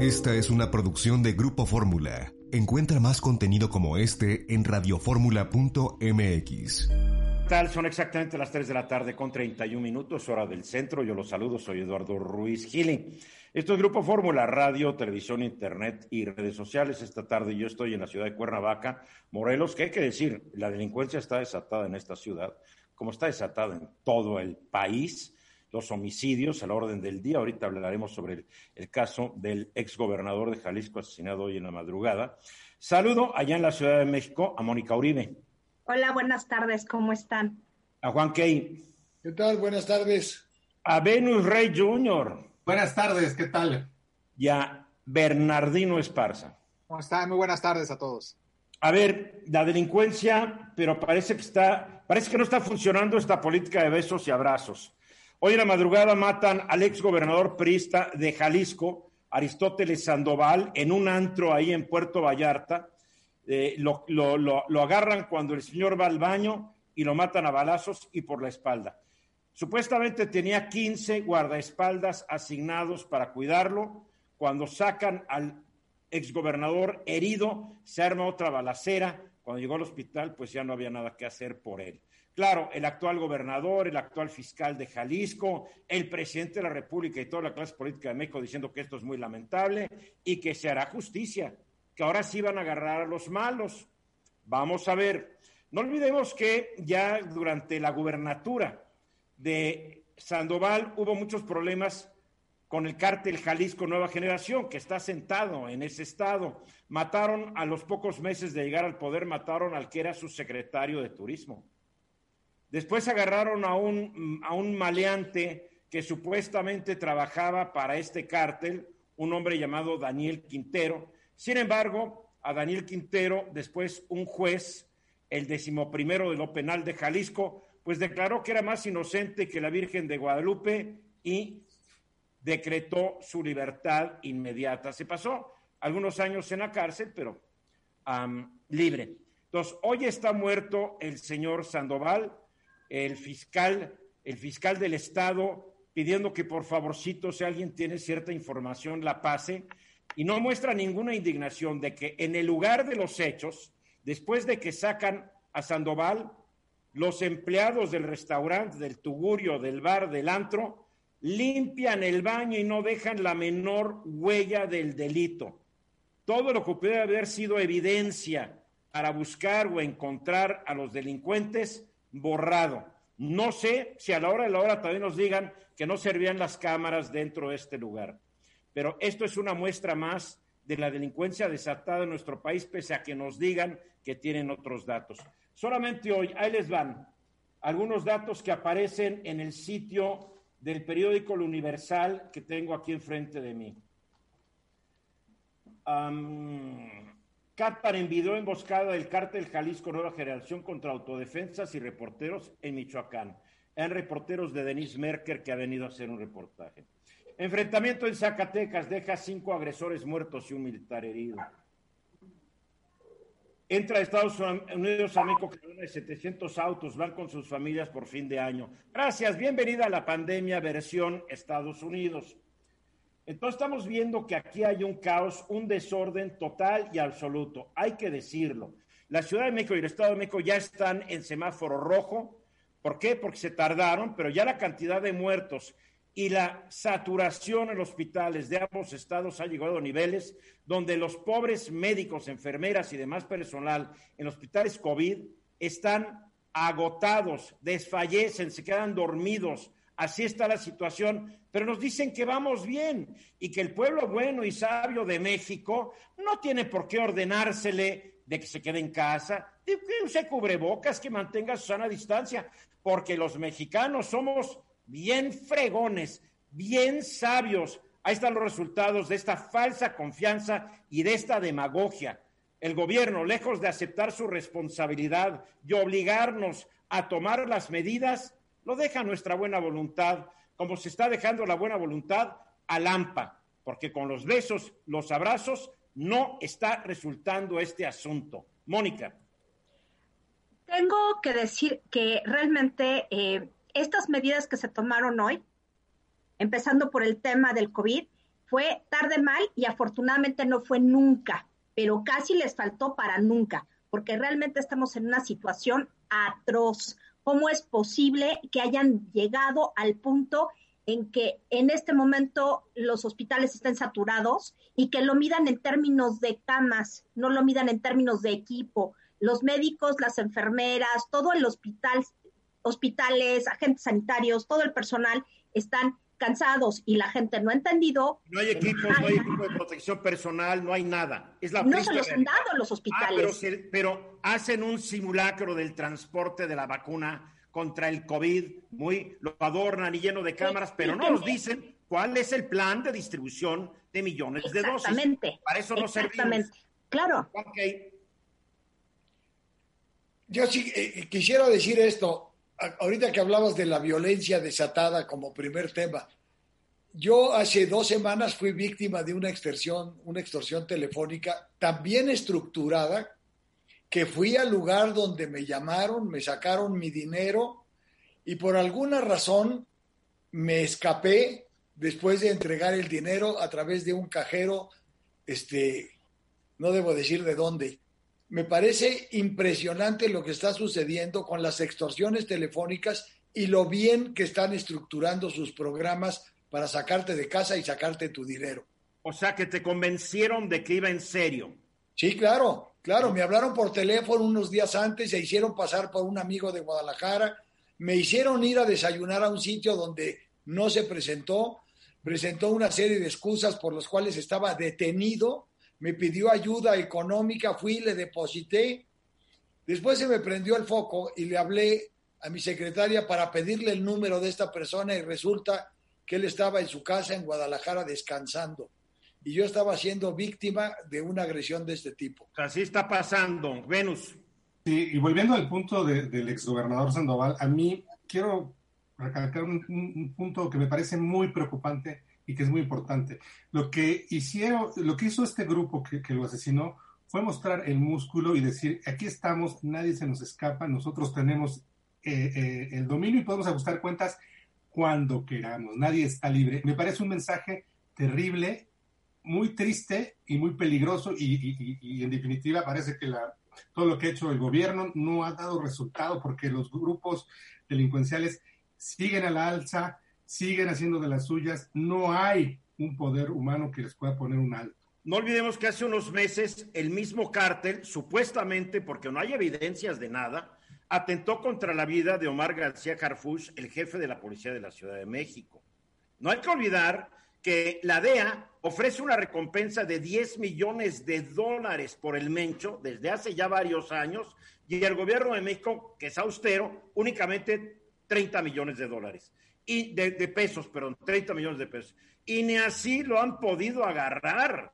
Esta es una producción de Grupo Fórmula. Encuentra más contenido como este en radioformula.mx. Son exactamente las 3 de la tarde con 31 minutos, hora del centro. Yo los saludo, soy Eduardo Ruiz Gili. Esto es Grupo Fórmula, radio, televisión, internet y redes sociales. Esta tarde yo estoy en la ciudad de Cuernavaca, Morelos, que hay que decir, la delincuencia está desatada en esta ciudad, como está desatada en todo el país los homicidios a la orden del día. Ahorita hablaremos sobre el, caso del exgobernador de Jalisco asesinado hoy en la madrugada. Saludo allá en la Ciudad de México a Mónica Uribe. Hola, buenas tardes, ¿cómo están? A Juan Key. ¿Qué tal? Buenas tardes. A Venus Rey Jr. Buenas tardes, ¿qué tal? Y a Bernardino Esparza. ¿Cómo están? Muy buenas tardes a todos. A ver, la delincuencia, pero parece que está, parece que no está funcionando esta política de besos y abrazos. Hoy en la madrugada matan al ex gobernador priista de Jalisco, Aristóteles Sandoval, en un antro ahí en Puerto Vallarta. Eh, lo, lo, agarran cuando el señor va al baño y lo matan a balazos y por la espalda. Supuestamente tenía 15 guardaespaldas asignados para cuidarlo. Cuando sacan al exgobernador herido, se arma otra balacera. Cuando llegó al hospital, pues ya no había nada que hacer por él. Claro, el actual gobernador, el actual fiscal de Jalisco, el presidente de la República y toda la clase política de México diciendo que esto es muy lamentable y que se hará justicia, que ahora sí van a agarrar a los malos. Vamos a ver. No olvidemos que ya durante la gubernatura de Sandoval hubo muchos problemas con el cártel Jalisco Nueva Generación, que está sentado en ese estado. Mataron a los pocos meses de llegar al poder, mataron al que era su secretario de turismo. Después agarraron a un, a un maleante que supuestamente trabajaba para este cártel, un hombre llamado Daniel Quintero. Sin embargo, a Daniel Quintero, después un juez, el decimoprimero de lo penal de Jalisco, pues declaró que era más inocente que la Virgen de Guadalupe y decretó su libertad inmediata. Se pasó algunos años en la cárcel, pero libre. Entonces, hoy está muerto el señor Sandoval, el fiscal, el fiscal del Estado pidiendo que por favorcito, si alguien tiene cierta información, la pase, y no muestra ninguna indignación de que en el lugar de los hechos, después de que sacan a Sandoval, los empleados del restaurante, del tugurio, del bar, del antro, limpian el baño y no dejan la menor huella del delito. Todo lo que puede haber sido evidencia para buscar o encontrar a los delincuentes borrado. No sé si a la hora de la hora también nos digan que no servían las cámaras dentro de este lugar. Pero esto es una muestra más de la delincuencia desatada en nuestro país, pese a que nos digan que tienen otros datos. Solamente hoy, ahí les van algunos datos que aparecen en el sitio del periódico El Universal que tengo aquí enfrente de mí. Cátar envió emboscada del cártel Jalisco Nueva Generación contra autodefensas y reporteros en Michoacán. En reporteros de Denise Merker que ha venido a hacer un reportaje. Enfrentamiento en Zacatecas deja cinco agresores muertos y un militar herido. Entra Estados Unidos a México de 700 autos, van con sus familias por fin de año. Gracias, bienvenida a la pandemia versión Estados Unidos. Entonces estamos viendo que aquí hay un caos, un desorden total y absoluto. Hay que decirlo. La Ciudad de México y el Estado de México ya están en semáforo rojo. ¿Por qué? Porque se tardaron, pero ya la cantidad de muertos y la saturación en hospitales de ambos estados ha llegado a niveles donde los pobres médicos, enfermeras y demás personal en hospitales COVID están agotados, desfallecen, se quedan dormidos, así está la situación, pero nos dicen que vamos bien y que el pueblo bueno y sabio de México no tiene por qué ordenársele de que se quede en casa, de que use cubrebocas, que mantenga su sana distancia, porque los mexicanos somos bien fregones, bien sabios. Ahí están los resultados de esta falsa confianza y de esta demagogia. El gobierno, lejos de aceptar su responsabilidad y obligarnos a tomar las medidas, lo deja nuestra buena voluntad, como se está dejando la buena voluntad a Lampa, porque con los besos, los abrazos, no está resultando este asunto. Mónica. Tengo que decir que realmente eh, estas medidas que se tomaron hoy, empezando por el tema del COVID, fue tarde mal y afortunadamente no fue nunca, pero casi les faltó para nunca, porque realmente estamos en una situación atroz. ¿Cómo es posible que hayan llegado al punto en que en este momento los hospitales estén saturados y que lo midan en términos de camas, no lo midan en términos de equipo? Los médicos, las enfermeras, todo el hospital, hospitales, agentes sanitarios, todo el personal están cansados y la gente no ha entendido. No hay equipos, no hay equipo de protección personal, no hay nada. Es la no se los han dado los Ah, hospitales. pero, se- pero hacen un simulacro del transporte de la vacuna contra el COVID, muy lo adornan y lleno de cámaras, pero no nos dicen cuál es el plan de distribución de millones de dosis. Exactamente. Para eso no Exactamente. servimos. Claro. Ok. Yo sí eh, quisiera decir esto, ahorita que hablabas de la violencia desatada como primer tema. Yo hace dos semanas fui víctima de una extorsión, una extorsión telefónica tan bien estructurada que fui al lugar donde me llamaron, me sacaron mi dinero y por alguna razón me escapé después de entregar el dinero a través de un cajero, este, no debo decir de dónde. Me parece impresionante lo que está sucediendo con las extorsiones telefónicas y lo bien que están estructurando sus programas para sacarte de casa y sacarte tu dinero. O sea que te convencieron de que iba en serio. Sí, claro, claro. Me hablaron por teléfono unos días antes, se hicieron pasar por un amigo de Guadalajara, me hicieron ir a desayunar a un sitio donde no se presentó, presentó una serie de excusas por las cuales estaba detenido, me pidió ayuda económica, fui y le deposité. Después se me prendió el foco y le hablé a mi secretaria para pedirle el número de esta persona y resulta que él estaba en su casa en Guadalajara descansando y yo estaba siendo víctima de una agresión de este tipo. Así está pasando. Venus. Sí, y volviendo al punto de- del exgobernador Sandoval, a mí quiero recalcar un, un- un punto que me parece muy preocupante y que es muy importante. Lo que hicieron, lo que hizo este grupo que, que lo asesinó fue mostrar el músculo y decir, aquí estamos, nadie se nos escapa, nosotros tenemos eh, eh, el dominio y podemos ajustar cuentas cuando queramos, nadie está libre. Me parece un mensaje terrible, muy triste y muy peligroso y, y- en definitiva parece que la, todo lo que ha hecho el gobierno no ha dado resultado porque los grupos delincuenciales siguen a la alza, siguen haciendo de las suyas, no hay un poder humano que les pueda poner un alto. No olvidemos que hace unos meses el mismo cártel, supuestamente porque no hay evidencias de nada, atentó contra la vida de Omar García Harfuch, el jefe de la policía de la Ciudad de México. No hay que olvidar que la DEA ofrece una recompensa de 10 millones de dólares por el Mencho desde hace ya varios años y el gobierno de México, que es austero, únicamente 30 millones de dólares. Y de, de pesos, perdón, 30 millones de pesos. Y ni así lo han podido agarrar.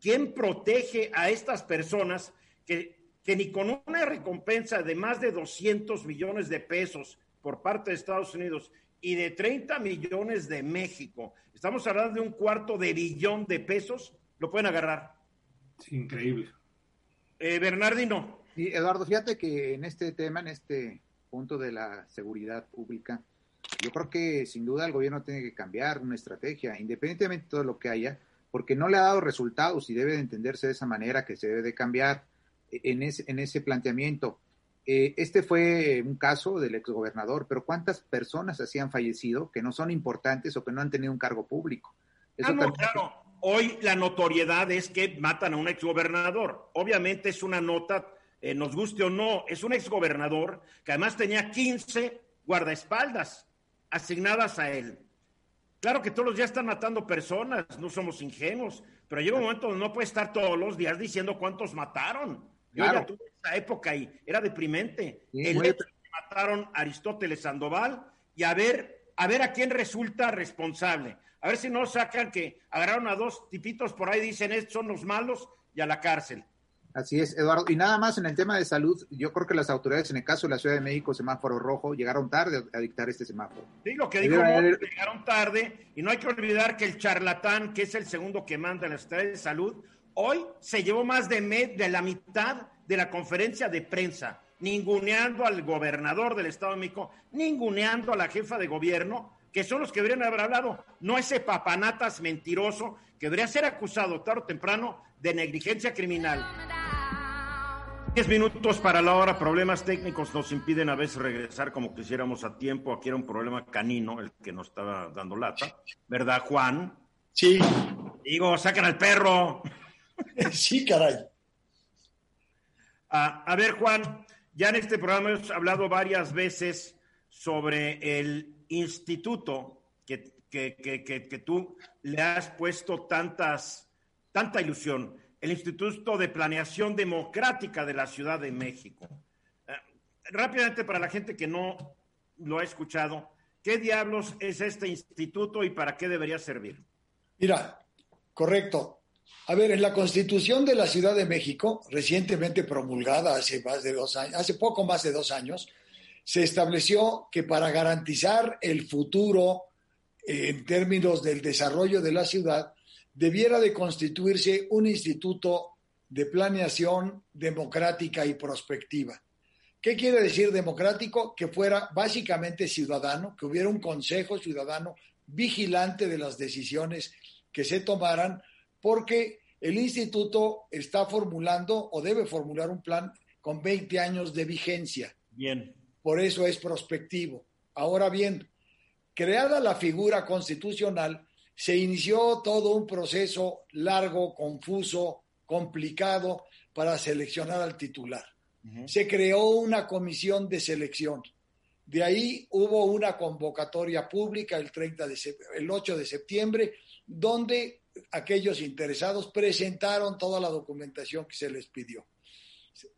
¿Quién protege a estas personas que, que ni con una recompensa de más de 200 millones de pesos por parte de Estados Unidos y de 30 millones de México, estamos hablando de un cuarto de billón de pesos, lo pueden agarrar? Es increíble. Eh, Bernardino. Sí, Eduardo, fíjate que en este tema, en este punto de la seguridad pública, yo creo que sin duda el gobierno tiene que cambiar una estrategia, independientemente de todo lo que haya, porque no le ha dado resultados y debe de entenderse de esa manera que se debe de cambiar en ese, en ese planteamiento. Eh, este fue un caso del exgobernador, pero ¿cuántas personas así han fallecido que no son importantes o que no han tenido un cargo público? Eso Ah, no, también- claro. Hoy la notoriedad es que matan a un exgobernador. Obviamente es una nota, eh, nos guste o no, es un exgobernador que además tenía 15 guardaespaldas asignadas a él. Claro que todos los días están matando personas, no somos ingenuos, pero llega un momento donde no puede estar todos los días diciendo cuántos mataron. Yo Claro. ya tuve esa época y era deprimente. Sí, el muy hecho de que mataron a Aristóteles Sandoval y a ver a ver a quién resulta responsable. A ver si no sacan que agarraron a dos tipitos por ahí, dicen, estos son los malos y a la cárcel. Así es, Eduardo. Y nada más en el tema de salud, yo creo que las autoridades, en el caso de la Ciudad de México, semáforo rojo, llegaron tarde a dictar este semáforo. Sí, lo que dijo llegaron tarde, y no hay que olvidar que el charlatán, que es el segundo que manda en la Secretaría de Salud, hoy se llevó más de, de la mitad de la conferencia de prensa, ninguneando al gobernador del Estado de México, ninguneando a la jefa de gobierno, que son los que deberían haber hablado, no ese papanatas mentiroso que debería ser acusado tarde o temprano de negligencia criminal. Diez minutos para la hora, problemas técnicos nos impiden a veces regresar como quisiéramos a tiempo. Aquí era un problema canino el que nos estaba dando lata, ¿verdad, Juan? Sí. Digo, saquen al perro. Sí, caray. Ah, a ver, Juan, ya en este programa hemos hablado varias veces sobre el instituto que, que, que, que tú le has puesto tantas, tanta ilusión el Instituto de Planeación Democrática de la Ciudad de México. Eh, rápidamente, para la gente que no lo ha escuchado, ¿qué diablos es este instituto y para qué debería servir? Mira, correcto. A ver, en la Constitución de la Ciudad de México, recientemente promulgada hace más de dos años, hace poco más de dos años, se estableció que para garantizar el futuro eh, en términos del desarrollo de la ciudad, debiera de constituirse un instituto de planeación democrática y prospectiva. ¿Qué quiere decir democrático? Que fuera básicamente ciudadano, que hubiera un consejo ciudadano vigilante de las decisiones que se tomaran, porque el instituto está formulando o debe formular un plan con 20 años de vigencia. Bien. Por eso es prospectivo. Ahora bien, creada la figura constitucional, se inició todo un proceso largo, confuso, complicado para seleccionar al titular. Se creó una comisión de selección. De ahí hubo una convocatoria pública el, 30 de, el 8 de septiembre, donde aquellos interesados presentaron toda la documentación que se les pidió.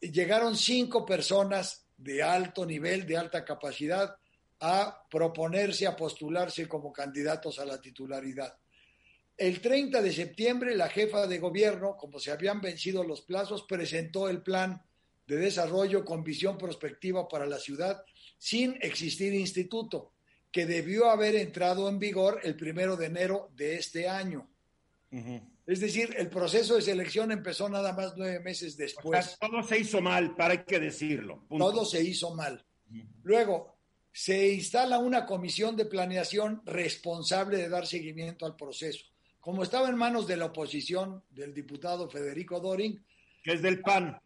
Llegaron cinco personas de alto nivel, de alta capacidad, a proponerse, a postularse como candidatos a la titularidad. El 30 de septiembre, la jefa de gobierno, como se habían vencido los plazos, presentó el plan de desarrollo con visión prospectiva para la ciudad sin existir instituto, que debió haber entrado en vigor el primero de enero de este año. Es decir, el proceso de selección empezó nada más nueve meses después. todo se hizo mal, para que decirlo. Todo se hizo mal. Luego, se instala una comisión de planeación responsable de dar seguimiento al proceso. Como estaba en manos de la oposición del diputado Federico Doring, que es del PAN,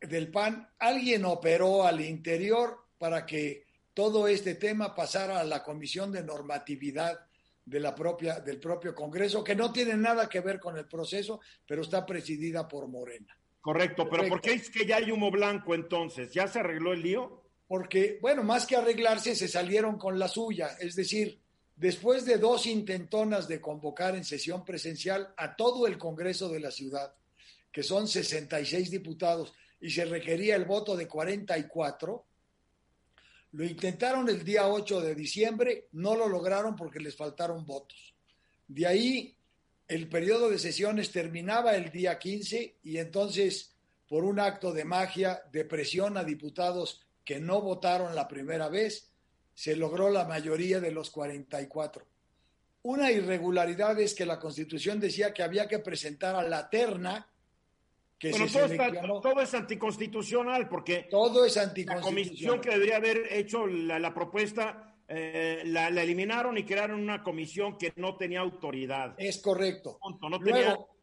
del PAN, alguien operó al interior para que todo este tema pasara a la comisión de normatividad de la propia, del propio Congreso, que no tiene nada que ver con el proceso, pero está presidida por Morena. Correcto, pero ¿por qué es que ya hay humo blanco entonces? ¿Ya se arregló el lío? Porque, bueno, más que arreglarse, se salieron con la suya. Es decir, después de dos intentonas de convocar en sesión presencial a todo el Congreso de la ciudad, que son 66 diputados, y se requería el voto de 44, lo intentaron el día 8 de diciembre, no lo lograron porque les faltaron votos. De ahí, el periodo de sesiones terminaba el día 15 y entonces, por un acto de magia, de presión a diputados que no votaron la primera vez, se logró la mayoría de los 44. Una irregularidad es que la Constitución decía que había que presentar a la terna que se todo, todo, es anticonstitucional porque todo es anticonstitucional. La comisión que debería haber hecho la, propuesta eh, la, eliminaron y crearon una comisión que no tenía autoridad. Es correcto. Luego,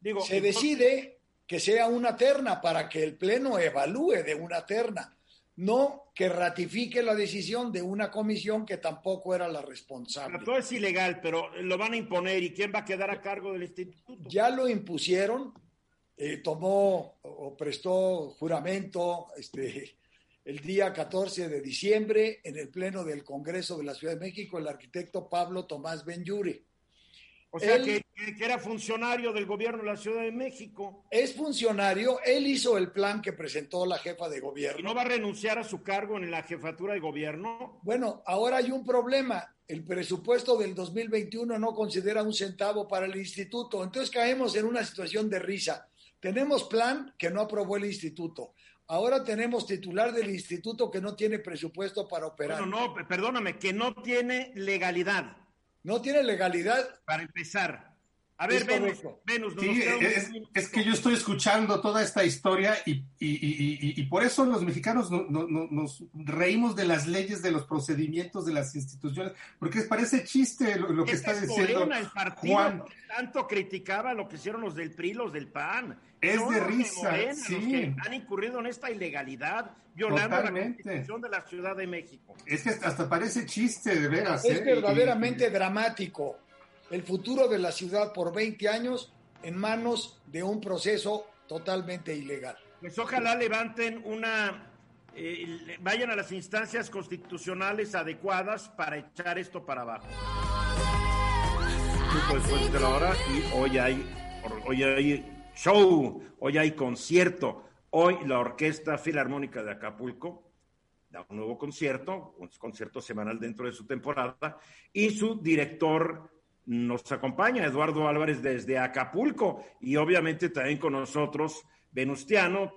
digo, se decide que sea una terna para que el Pleno evalúe de una terna no que ratifique la decisión de una comisión que tampoco era la responsable. todo es ilegal, pero lo van a imponer y quién va a quedar a cargo del instituto. Ya lo impusieron, eh, tomó o prestó juramento este, el día 14 de diciembre en el Pleno del Congreso de la Ciudad de México el arquitecto Pablo Tomás Benyuri. O sea, que, que, era funcionario del gobierno de la Ciudad de México. Es funcionario, él hizo el plan que presentó la jefa de gobierno. ¿Y no va a renunciar a su cargo en la jefatura de gobierno? Bueno, ahora hay un problema. El presupuesto del 2021 no considera un centavo para el instituto. Entonces caemos en una situación de risa. Tenemos plan que no aprobó el instituto. Ahora tenemos titular del instituto que no tiene presupuesto para operar. No, no, perdóname, que no tiene legalidad. No tiene legalidad. Para empezar. A ver, Venus, Venus sí, es, que yo estoy escuchando toda esta historia y, y, y, y por eso los mexicanos no, no, nos reímos de las leyes, de los procedimientos, de las instituciones, porque parece chiste lo, que está diciendo el partido Juan. tanto criticaba lo que hicieron los del PRI, los del PAN. Es de risa, sí. Los que han incurrido en esta ilegalidad, violando Totalmente. la Constitución de la Ciudad de México. Es que hasta parece chiste, de veras. Es ¿eh? verdaderamente dramático el futuro de la ciudad por 20 años en manos de un proceso totalmente ilegal. Pues ojalá levanten una, eh, vayan a las instancias constitucionales adecuadas para echar esto para abajo. Después de la hora y hoy hay, hoy hay show, hoy hay concierto. Hoy la Orquesta Filarmónica de Acapulco da un nuevo concierto, un concierto semanal dentro de su temporada, y su director nos acompaña Eduardo Álvarez desde Acapulco y obviamente también con nosotros Venustiano,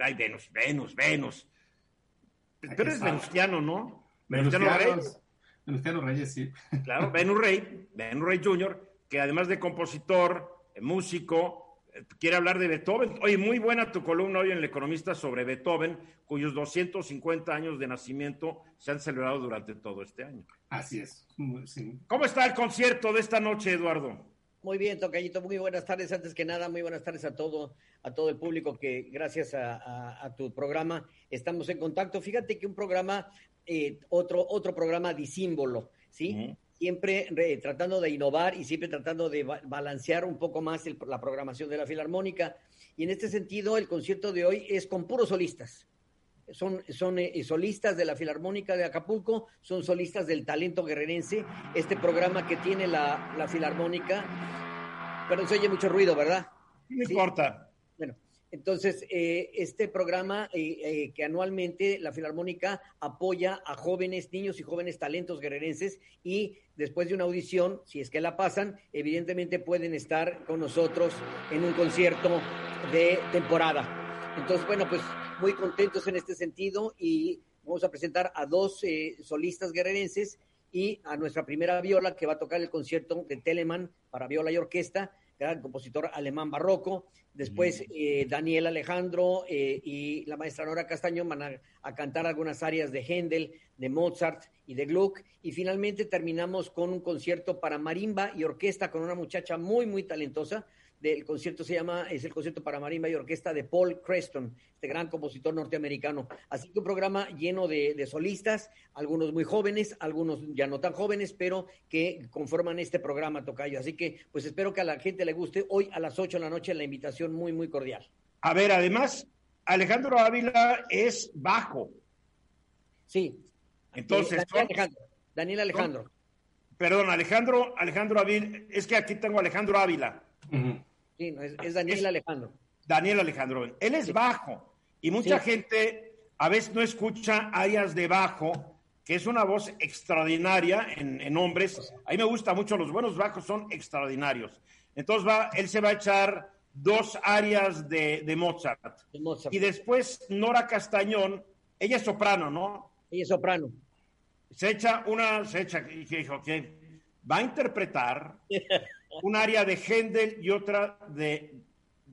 ay Venus, Venus, Venus. Pero es Venustiano, ¿no? Venustiano Reyes. Venustiano Reyes, sí. Claro, Venus Rey, Venus Rey Jr., que además de compositor, músico, quiere hablar de Beethoven. Oye, muy buena tu columna hoy en El Economista sobre Beethoven, cuyos 250 años de nacimiento se han celebrado durante todo este año. Así es. Sí. ¿Cómo está el concierto de esta noche, Eduardo? Muy bien, Tocayito, muy buenas tardes. Antes que nada, muy buenas tardes a todo, a todo el público que gracias a, a, a tu programa estamos en contacto. Fíjate que un programa, eh, otro, otro programa disímbolo, ¿sí? Uh -huh siempre re, tratando de innovar y siempre tratando de ba balancear un poco más el, la programación de la Filarmónica. Y en este sentido, el concierto de hoy es con puros solistas. Son, son eh, solistas de la Filarmónica de Acapulco, son solistas del talento guerrerense, este programa que tiene la, la Filarmónica. Pero se oye mucho ruido, ¿verdad? No ¿Sí? importa. Entonces, eh, este programa eh, eh, que anualmente la Filarmónica apoya a jóvenes, niños y jóvenes talentos guerrerenses y después de una audición, si es que la pasan, evidentemente pueden estar con nosotros en un concierto de temporada. Entonces, bueno, pues muy contentos en este sentido y vamos a presentar a dos solistas guerrerenses y a nuestra primera viola que va a tocar el concierto de Telemann para viola y orquesta gran compositor alemán barroco. Después eh, Daniel Alejandro eh, y la maestra Nora Castaño van a, a, cantar algunas áreas de Händel, de Mozart y de Gluck. Y finalmente terminamos con un concierto para marimba y orquesta con una muchacha muy, muy talentosa. Del concierto se llama, es el concierto para marimba y orquesta de Paul Creston, este gran compositor norteamericano. Así que un programa lleno de, de solistas, algunos muy jóvenes, algunos ya no tan jóvenes, pero que conforman este programa, Tocayo. Así que, pues espero que a la gente le guste. Hoy a las 8 de la noche la invitación muy, muy cordial. A ver, además, Alejandro Ávila es bajo. Sí. Entonces, Daniel Alejandro. Daniel Alejandro. Perdón, Alejandro, Alejandro Ávila, es que aquí tengo Alejandro Ávila. Uh -huh. Sí, no, es, es, Daniel es Alejandro. Daniel Alejandro. Él es sí. bajo y mucha sí. gente a veces no escucha áreas de bajo, que es una voz extraordinaria en, en, hombres. A mí me gusta mucho, los buenos bajos son extraordinarios. Entonces va, él se va a echar dos áreas de, de, Mozart. de Mozart. Y después Nora Castañón, ella es soprano, ¿no? Ella es soprano. Se echa una, se echa, y dijo que va a interpretar un área de Händel y otra de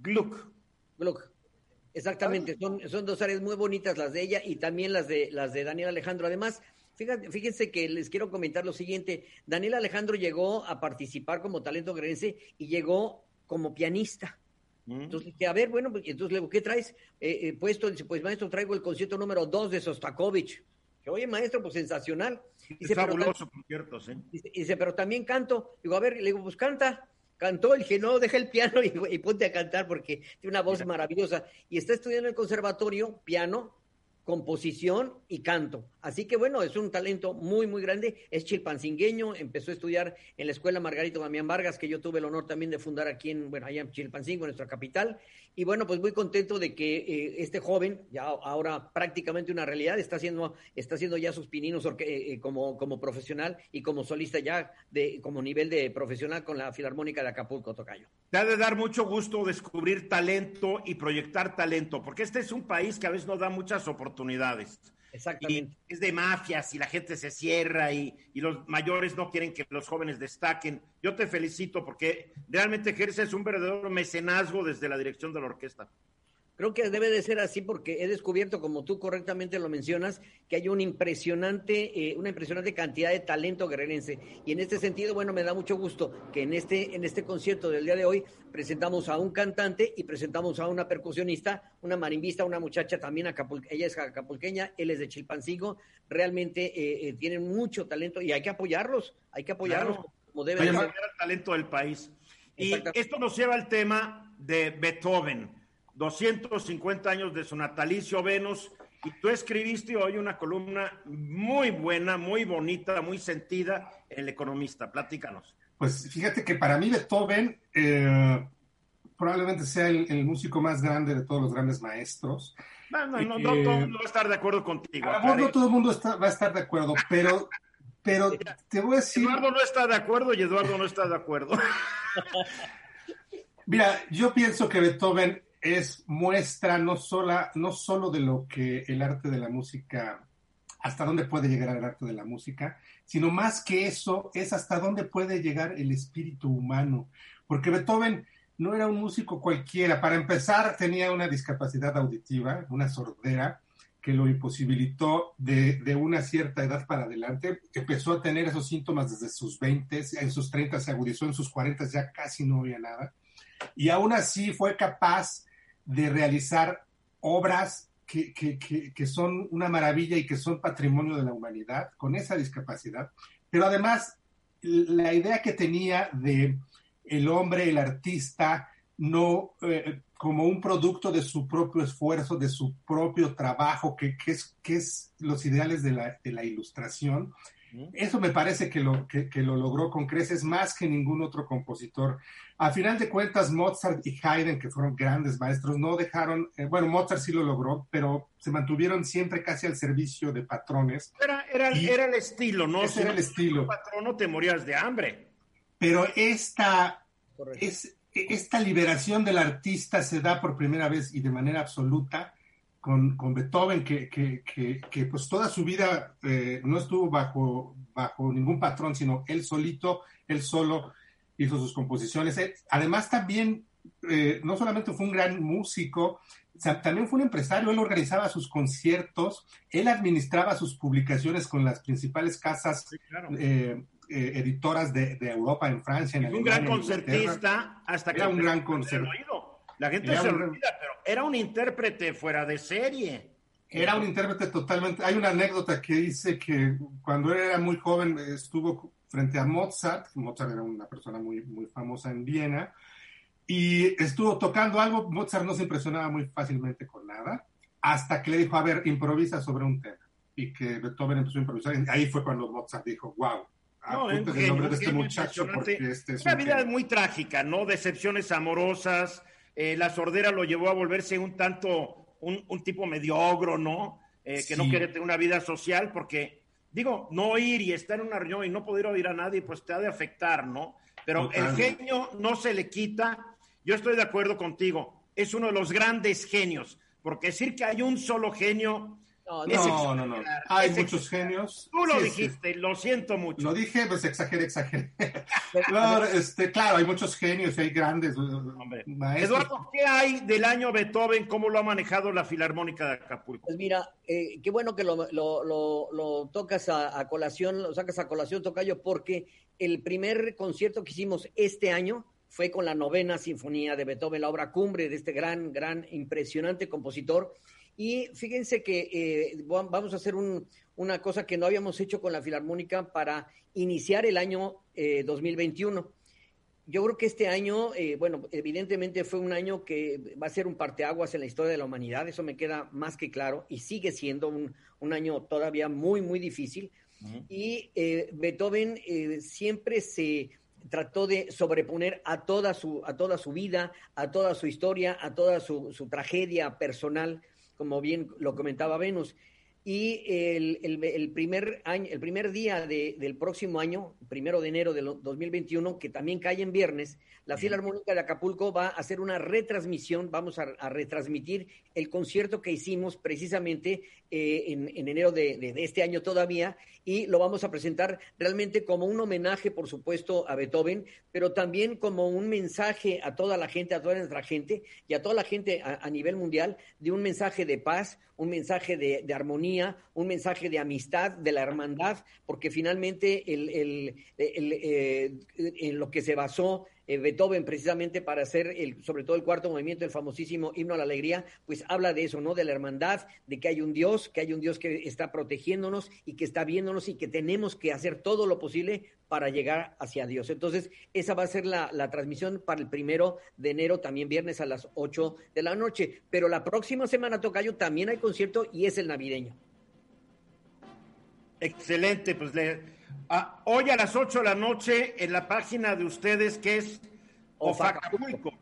Gluck. Gluck. Exactamente, son, son dos áreas muy bonitas las de ella y también las de las de Daniel Alejandro. Además, fíjate, fíjense que les quiero comentar lo siguiente. Daniel Alejandro llegó a participar como talento grerense y llegó como pianista. Mm. Entonces dije, a ver, bueno, pues, entonces le digo, ¿qué traes eh, eh, puesto? Dice, pues maestro, traigo el concierto número dos de Sostakovich. Que, oye, maestro, pues sensacional. Dice, es fabuloso, por cierto, sí. Dice, dice, pero también canto. Digo, a ver, le digo, pues canta cantó, y dije, no, deja el piano y, y, ponte a cantar porque tiene una voz maravillosa. Y está estudiando en el conservatorio piano composición y canto. Así que bueno, es un talento muy, muy grande. Es chilpancingueño, empezó a estudiar en la escuela Margarito Damián Vargas, que yo tuve el honor también de fundar aquí en, bueno, allá en Chilpancingo, nuestra capital. Y bueno, pues muy contento de que eh, este joven, ya ahora prácticamente una realidad, está haciendo, está haciendo ya sus pininos eh, eh, como, como profesional y como solista ya de, como nivel de profesional con la Filarmónica de Acapulco, Tocayo. Te ha de dar mucho gusto descubrir talento y proyectar talento, porque este es un país que a veces no da muchas oportunidades. Exactamente. es de mafias y la gente se cierra y, y, los mayores no quieren que los jóvenes destaquen. Yo te felicito porque realmente ejerces un verdadero mecenazgo desde la dirección de la orquesta. Creo que debe de ser así porque he descubierto, como tú correctamente lo mencionas, que hay un impresionante, eh, una impresionante cantidad de talento guerrerense. Y en este sentido, bueno, me da mucho gusto que en este, en este concierto del día de hoy presentamos a un cantante y presentamos a una percusionista, una marimbista, una muchacha también acapul ella es acapulqueña, él es de Chilpancingo. Realmente eh, eh, tienen mucho talento y hay que apoyarlos, hay que apoyarlos claro. como debe ser. el talento del país. Y esto nos lleva al tema de Beethoven 250 años de su natalicio Venus, y tú escribiste hoy una columna muy buena, muy bonita, muy sentida, El Economista. Platícanos. Pues fíjate que para mí Beethoven eh, probablemente sea el, el, músico más grande de todos los grandes maestros. No, no, no, eh, no todo el mundo va a estar de acuerdo contigo. No, no todo el mundo está, va a estar de acuerdo, pero, pero te voy a decir... Eduardo no está de acuerdo y Eduardo no está de acuerdo. Mira, yo pienso que Beethoven es muestra no, sola, no solo de lo que el arte de la música, hasta dónde puede llegar el arte de la música, sino más que eso, es hasta dónde puede llegar el espíritu humano. Porque Beethoven no era un músico cualquiera. Para empezar, tenía una discapacidad auditiva, una sordera, que lo imposibilitó de, de, una cierta edad para adelante. Empezó a tener esos síntomas desde sus 20, en sus 30 se agudizó, en sus 40 ya casi no había nada. Y aún así fue capaz de realizar obras que, que, que, son una maravilla y que son patrimonio de la humanidad con esa discapacidad, pero además la idea que tenía de el hombre, el artista, no eh, como un producto de su propio esfuerzo, de su propio trabajo, que, es, que es los ideales de la, de la ilustración, eso me parece que lo, que, que, lo logró con creces más que ningún otro compositor. A final de cuentas, Mozart y Haydn, que fueron grandes maestros, no dejaron, eh, bueno, Mozart sí lo logró, pero se mantuvieron siempre casi al servicio de patrones. Era, era, era el estilo, ¿no? Ese si era el estilo. patrono te morías de hambre. Pero esta, es, esta liberación del artista se da por primera vez y de manera absoluta con, con Beethoven, que, que, que, que, pues toda su vida eh, no estuvo bajo, bajo ningún patrón, sino él solito, él solo hizo sus composiciones. Además también, eh, no solamente fue un gran músico, también fue un empresario, él organizaba sus conciertos, él administraba sus publicaciones con las principales casas sí, claro. eh, eh, editoras de, de, Europa, en Francia, en Un Alemania, gran concertista hasta que era un gran concertista. La gente era se un... olvida, pero era un intérprete fuera de serie. Era un intérprete totalmente. Hay una anécdota que dice que cuando él era muy joven estuvo frente a Mozart. Mozart era una persona muy, muy famosa en Viena. Y estuvo tocando algo. Mozart no se impresionaba muy fácilmente con nada. Hasta que le dijo, a ver, improvisa sobre un tema. Y que Beethoven empezó a improvisar. Y ahí fue cuando Mozart dijo, wow, no, el nombre de este muchacho porque este es una vida muy trágica, ¿no? Decepciones amorosas, eh, la sordera lo llevó a volverse un tanto, un, un tipo mediogro, ¿no? Eh, que sí. no quiere tener una vida social porque, digo, no ir y estar en una reunión y no poder oír a nadie, pues te ha de afectar, ¿no? Pero el genio no se le quita. Yo estoy de acuerdo contigo. Es uno de los grandes genios, porque decir que hay un solo genio no, no, no, no, Hay es muchos genios. Tú lo sí, dijiste, sí. lo siento mucho. Lo dije, pues exageré, exageré. claro, este, claro, hay muchos genios, hay grandes Hombre. maestros. Eduardo, ¿qué hay del año Beethoven? ¿Cómo lo ha manejado la Filarmónica de Acapulco? Pues mira, eh, qué bueno que lo, lo, lo, lo tocas a, a, colación, lo sacas a colación, Tocayo, porque el primer concierto que hicimos este año fue con la novena sinfonía de Beethoven, la obra cumbre de este gran, gran, impresionante compositor y fíjense que eh, vamos a hacer un, una cosa que no habíamos hecho con la Filarmónica para iniciar el año eh, 2021. yo creo que este año, eh, bueno, evidentemente fue un año que va a ser un parteaguas en la historia de la humanidad, eso me queda más que claro, y sigue siendo un, un año todavía muy, muy difícil. Y eh, Beethoven eh, siempre se trató de sobreponer a toda su, a toda su vida, a toda su historia, a toda su, su tragedia personal, como bien lo comentaba Venus. Y el, el, el, primer año, el primer día de, del próximo año, primero de enero del 2021, que también cae en viernes, la Filarmónica de Acapulco va a hacer una retransmisión, vamos a, a retransmitir el concierto que hicimos precisamente eh, en, en, enero de, de, de, este año todavía, y lo vamos a presentar realmente como un homenaje, por supuesto, a Beethoven, pero también como un mensaje a toda la gente, a toda nuestra gente y a toda la gente a, a nivel mundial, de un mensaje de paz, un mensaje de, armonía, un mensaje de amistad, de la hermandad, porque finalmente el, el, el, eh, en lo que se basó eh, Beethoven precisamente para hacer el, sobre todo el cuarto movimiento, el famosísimo himno a la alegría, pues habla de eso, ¿no? De la hermandad, de que hay un Dios, que hay un Dios que está protegiéndonos y que está viéndonos y que tenemos que hacer todo lo posible para llegar hacia Dios. Entonces, esa va a ser la, transmisión para el primero de enero, también viernes a las 8 de la noche. Pero la próxima semana, Tocayo, también hay concierto y es el navideño. Excelente, pues le, ah, hoy a las 8 de la noche en la página de ustedes que es Ofacapulco.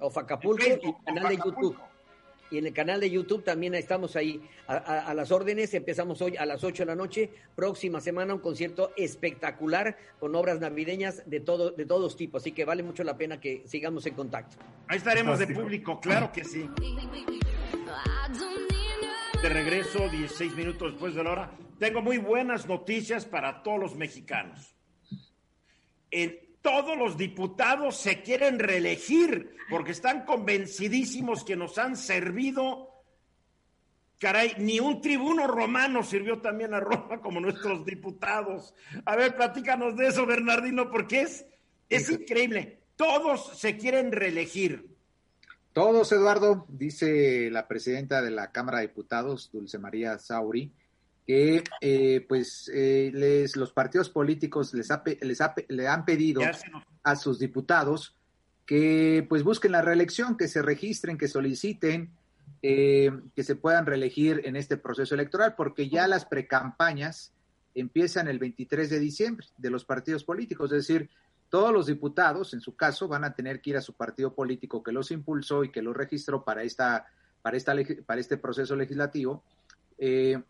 Ofacapulco, y el canal de YouTube. Y en el canal de YouTube también estamos ahí a, a, a, las órdenes. Empezamos hoy a las 8 de la noche. Próxima semana un concierto espectacular con obras navideñas de, todo, de todos tipos. Así que vale mucho la pena que sigamos en contacto. Ahí estaremos de público, claro que sí. De regreso, 16 minutos después de la hora. Tengo muy buenas noticias para todos los mexicanos. En todos los diputados se quieren reelegir porque están convencidísimos que nos han servido. Caray, ni un tribuno romano sirvió también a Roma como nuestros diputados. A ver, platícanos de eso, Bernardino, porque es, es increíble. Todos se quieren reelegir. Todos, Eduardo, dice la presidenta de la Cámara de Diputados, Dulce María Sauri, que eh, pues eh, les, los partidos políticos les, ha, les ha, le han pedido a sus diputados que pues busquen la reelección, que se registren, que soliciten, eh, que se puedan reelegir en este proceso electoral, porque ya las precampañas empiezan el 23 de diciembre de los partidos políticos, es decir, todos los diputados, en su caso, van a tener que ir a su partido político que los impulsó y que los registró para, esta, para, esta, para este proceso legislativo, eh,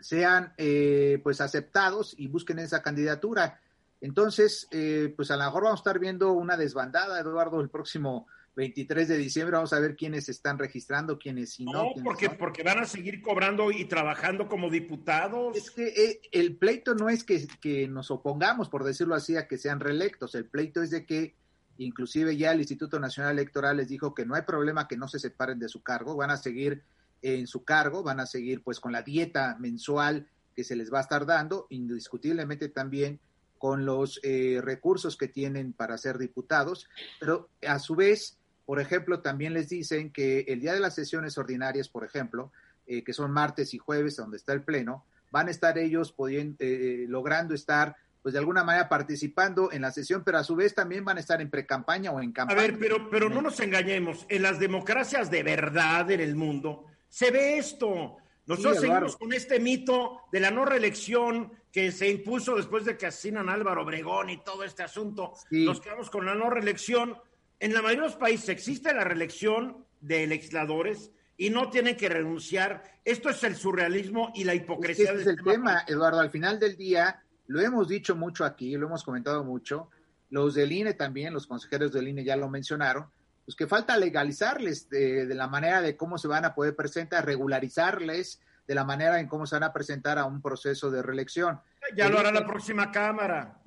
sean eh, pues aceptados y busquen esa candidatura. Entonces, eh, pues a lo mejor vamos a estar viendo una desbandada, Eduardo, el próximo 23 de diciembre. Vamos a ver quiénes están registrando, quiénes si no. No, porque, porque van a seguir cobrando y trabajando como diputados. Es que eh, el pleito no es que, que, nos opongamos, por decirlo así, a que sean reelectos. El pleito es de que inclusive ya el Instituto Nacional Electoral les dijo que no hay problema que no se separen de su cargo, van a seguir en su cargo, van a seguir pues con la dieta mensual que se les va a estar dando, indiscutiblemente también con los eh, recursos que tienen para ser diputados, pero a su vez, por ejemplo, también les dicen que el día de las sesiones ordinarias, por ejemplo, eh, que son martes y jueves, donde está el pleno, van a estar ellos pudiendo, eh, logrando estar pues de alguna manera participando en la sesión, pero a su vez también van a estar en precampaña o en campaña. A ver, pero, pero no nos engañemos, en las democracias de verdad en el mundo, se ve esto. Nosotros sí, seguimos con este mito de la no reelección que se impuso después de que asesinan a Álvaro Obregón y todo este asunto. Sí. Nos quedamos con la no reelección. En la mayoría de los países existe la reelección de legisladores y no tienen que renunciar. Esto es el surrealismo y la hipocresía. Este es el tema, Eduardo. Al final del día, lo hemos dicho mucho aquí, lo hemos comentado mucho. Los del INE también, los consejeros del INE ya lo mencionaron pues que falta legalizarles de, de, la manera de cómo se van a poder presentar, regularizarles de la manera en cómo se van a presentar a un proceso de reelección. Ya el lo hará INE, la próxima Cámara.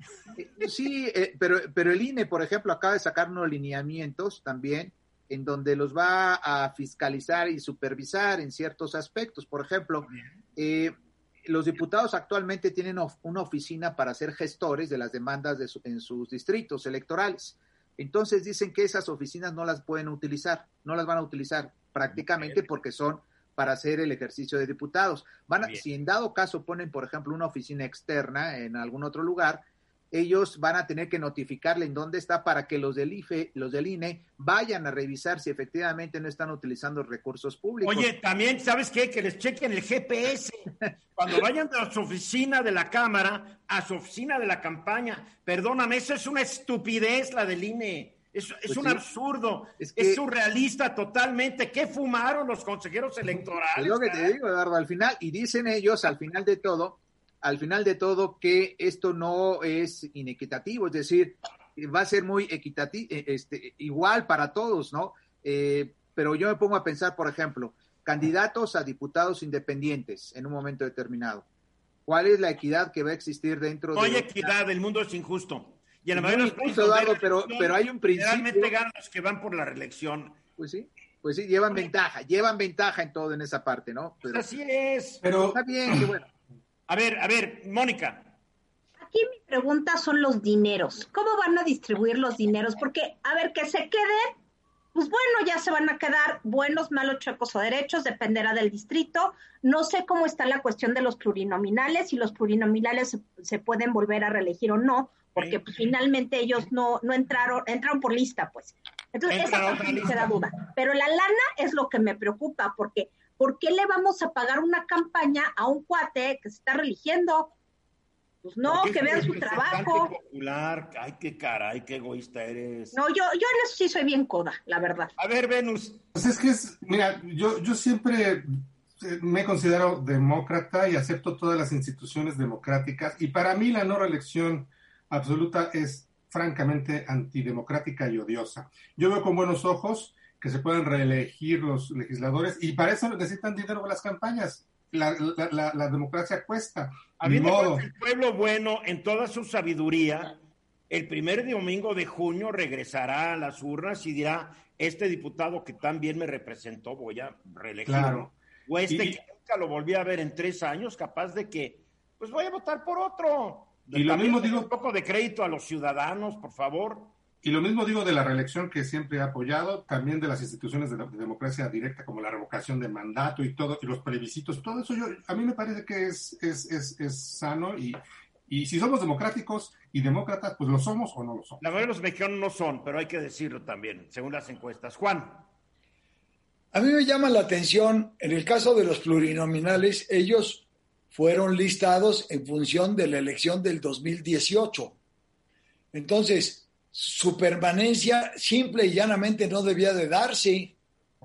Sí, eh, pero, pero el INE, por ejemplo, acaba de sacar unos lineamientos también en donde los va a fiscalizar y supervisar en ciertos aspectos. Por ejemplo, eh, los diputados actualmente tienen of una oficina para ser gestores de las demandas de su, en sus distritos electorales. Entonces dicen que esas oficinas no las pueden utilizar, no las van a utilizar prácticamente porque son para hacer el ejercicio de diputados. Van a, si en dado caso ponen, por ejemplo, una oficina externa en algún otro lugar, ellos van a tener que notificarle en dónde está para que los del IFE, los del INE, vayan a revisar si efectivamente no están utilizando recursos públicos. Oye, también, ¿sabes qué? Que les chequen el GPS. Cuando vayan a su oficina de la Cámara, a su oficina de la campaña, perdóname, eso es una estupidez la del INE. Es, es Pues un sí. absurdo, Es es, surrealista totalmente. ¿Qué fumaron los consejeros Es electorales? lo que te digo, Eduardo, al final, y dicen ellos al final de todo, al final de todo, que esto no es inequitativo, es decir, va a ser muy equitativo, este, igual para todos, ¿no? Eh, pero yo me pongo a pensar, por ejemplo, candidatos a diputados independientes en un momento determinado. ¿Cuál es la equidad que va a existir dentro No hay de... equidad, el mundo es injusto. Y en la Muy mayoría de los Eduardo, pero- pero hay un principio- Generalmente ganan los que van por la reelección. Pues sí, pues sí, llevan ventaja, llevan ventaja en todo en esa parte, ¿no? Pero Así es. Pero está bien, qué bueno. A ver, a ver, Mónica. Aquí mi pregunta son los dineros. ¿Cómo van a distribuir los dineros? Porque, a ver, que se queden, pues bueno, ya se van a quedar buenos, malos, chuecos o derechos, dependerá del distrito. No sé cómo está la cuestión de los plurinominales, si los plurinominales se, se pueden volver a reelegir o no, porque pues, finalmente ellos no, no entraron, entraron por lista, pues. Entonces, esa parte se da duda. Pero la lana es lo que me preocupa, porque ¿por qué le vamos a pagar una campaña a un cuate que se está religiendo? Pues no, que vean su trabajo. Popular. Ay, qué caray, qué egoísta eres. No, yo, yo en eso sí soy bien coda, la verdad. A ver, Venus. Pues es que es, mira, yo, yo siempre eh, me considero demócrata y acepto todas las instituciones democráticas y para mí la no reelección absoluta es francamente antidemocrática y odiosa. Yo veo con buenos ojos que se puedan reelegir los legisladores y para eso necesitan dinero para las campañas. La, la- la- la democracia cuesta. A mí modo. el pueblo bueno, en toda su sabiduría, el primer domingo de junio regresará a las urnas y dirá, este diputado que tan bien me representó, voy a reelegirlo. Claro. O este Y- que nunca lo volví a ver en tres años, capaz de que, pues voy a votar por otro. Y lo mismo digo- Un poco de crédito a los ciudadanos, por favor. Y lo mismo digo de la reelección que siempre he apoyado, también de las instituciones de, la- de democracia directa como la revocación de mandato y todo, y los plebiscitos, todo eso yo, a mí me parece que es, es, es, es sano y, y si somos democráticos y demócratas, pues lo somos o no lo somos. La mayoría de los mexicanos no son, pero hay que decirlo también, según las encuestas. Juan. A mí me llama la atención, en el caso de los plurinominales, ellos fueron listados en función de la elección del 2018. Entonces, su permanencia simple y llanamente no debía de darse,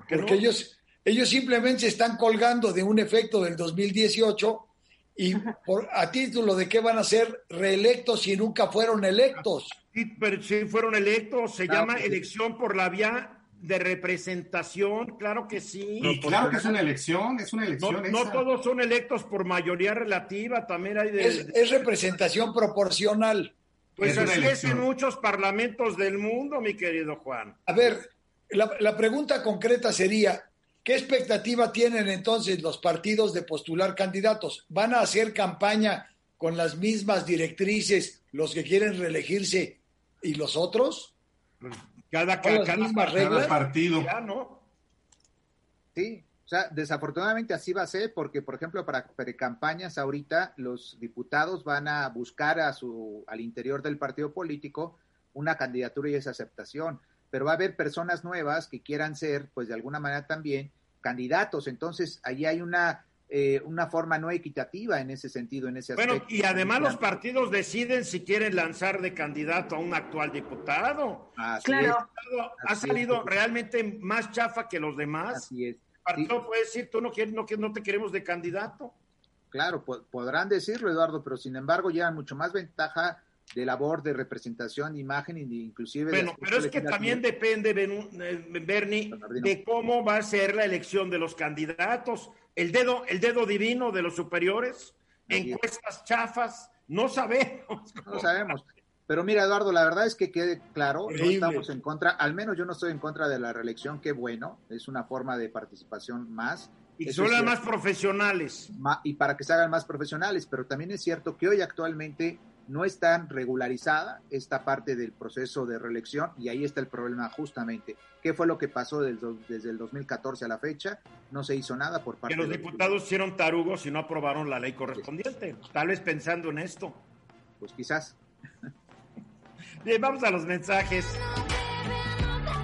qué porque no? ellos, ellos simplemente se están colgando de un efecto del 2018 y por, a título de que van a ser reelectos si nunca fueron electos. Sí, pero si fueron electos, se Ah, llama pues sí. elección por la vía de representación, claro que sí. Y claro que es una elección, es una No, elección. no esa. todos son electos por mayoría relativa, también hay de... Es, es representación proporcional. pues es así es en muchos parlamentos del mundo, mi querido Juan. A ver, la, la pregunta concreta sería, ¿qué expectativa tienen entonces los partidos de postular candidatos? ¿Van a hacer campaña con las mismas directrices los que quieren reelegirse y los otros? Cada, cada, cada partido. ya, ¿no? Sí, o sea, desafortunadamente así va a ser porque, por ejemplo, para campañas ahorita los diputados van a buscar a su, al interior del partido político una candidatura y esa aceptación, pero va a haber personas nuevas que quieran ser, pues de alguna manera también, candidatos. Entonces, ahí hay una, eh, una forma no equitativa en ese sentido, en ese aspecto. Bueno, y además los partidos deciden si quieren lanzar de candidato a un actual diputado. Así Claro. Ha Así salido es. realmente más chafa que los demás. así es. El partido puede decir, tú no, quieres, no, que- no te queremos de candidato. Claro, po- podrán decirlo, Eduardo, pero sin embargo llevan mucho más ventaja de labor de representación, de imagen inclusive... Bueno, pero es que también depende, eh, Bernie, de cómo va a ser la elección de los candidatos. El dedo, el dedo divino de los superiores, es. encuestas chafas, no sabemos. No sabemos. Pero mira, Eduardo, la verdad es que quede claro, no estamos en contra, al menos yo no estoy en contra de la reelección, qué bueno, es una forma de participación más. Y Eso son las más profesionales. y para que se hagan más profesionales, pero también es cierto que hoy actualmente no está regularizada esta parte del proceso de reelección y ahí está el problema justamente. ¿Qué fue lo que pasó desde el 2014 a la fecha? No se hizo nada por parte Que los de diputados hicieron tarugos y no aprobaron la ley correspondiente. Tal vez pensando en esto. Pues quizás, Bien, vamos a los mensajes.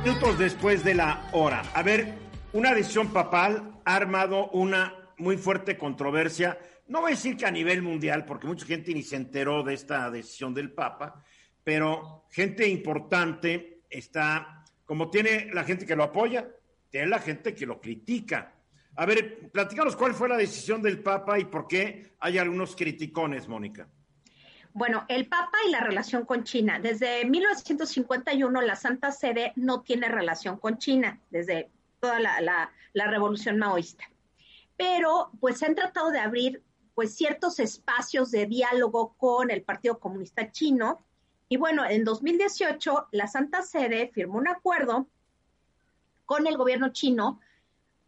Minutos después de la hora. A ver, una decisión papal ha armado una muy fuerte controversia. No voy a decir que a nivel mundial, porque mucha gente ni se enteró de esta decisión del Papa, pero gente importante está, como tiene la gente que lo apoya, tiene la gente que lo critica. A ver, platícanos cuál fue la decisión del Papa y por qué hay algunos criticones, Mónica. Bueno, el Papa y la relación con China. Desde 1951 la Santa Sede no tiene relación con China, desde toda la, la, revolución maoísta. Pero pues se han tratado de abrir pues ciertos espacios de diálogo con el Partido Comunista Chino. Y bueno, en 2018 la Santa Sede firmó un acuerdo con el gobierno chino